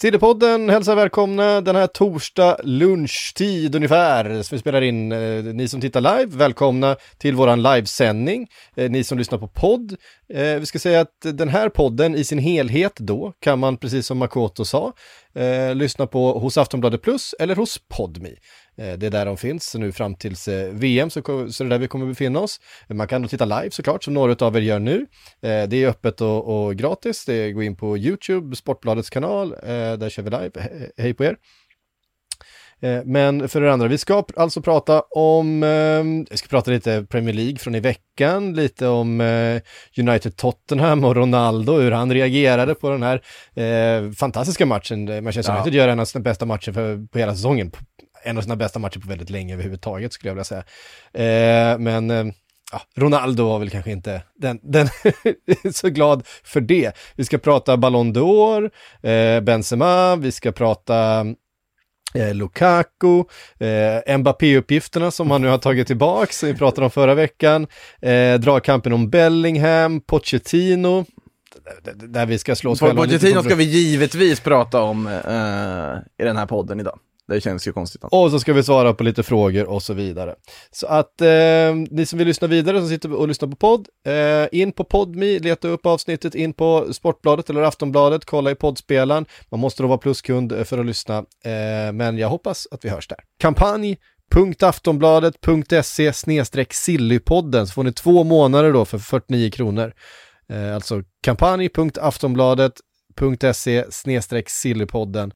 Sillypodden hälsar välkomna den här torsdag lunchtid ungefär. som vi spelar in, eh, ni som tittar live, välkomna till våran livesändning. Eh, ni som lyssnar på podd, eh, vi ska säga att den här podden i sin helhet då kan man, precis som Makoto sa, eh, lyssna på hos Aftonbladet Plus eller hos Podmi. Eh, det är där de finns nu fram tills eh, VM, så, så det är där vi kommer befinna oss. Man kan då titta live såklart, som några av er gör nu. Eh, det är öppet och, och gratis, det är gå in på YouTube, Sportbladets kanal, eh, där kör vi live. Hej på er! Men för det andra, vi ska alltså prata om, vi ska prata lite Premier League från i veckan, lite om United Tottenham och Ronaldo, hur han reagerade på den här eh, fantastiska matchen. Manchester United ja. gör en av sina bästa matcher för, på hela säsongen, en av sina bästa matcher på väldigt länge överhuvudtaget skulle jag vilja säga. Eh, men eh, ja, Ronaldo var väl kanske inte den, den så glad för det. Vi ska prata Ballon d'Or, eh, Benzema, vi ska prata Eh, Lukaku, eh, Mbappé-uppgifterna som han nu har tagit tillbaka, som vi pratade om förra veckan, eh, dragkampen om Bellingham, Pochettino, där vi ska slå Pochettino ska vi givetvis prata om eh, i den här podden idag. Det känns ju konstigt. Och så ska vi svara på lite frågor och så vidare. Så att eh, ni som vill lyssna vidare, som sitter och lyssnar på podd, eh, in på Podmi, leta upp avsnittet, in på Sportbladet eller Aftonbladet, kolla i poddspelaren. Man måste då vara pluskund eh, för att lyssna, eh, men jag hoppas att vi hörs där. Kampanj.aftonbladet.se snedstreck sillypodden så får ni två månader då för 49 kronor. Eh, alltså kampanj.aftonbladet.se snedstreck sillypodden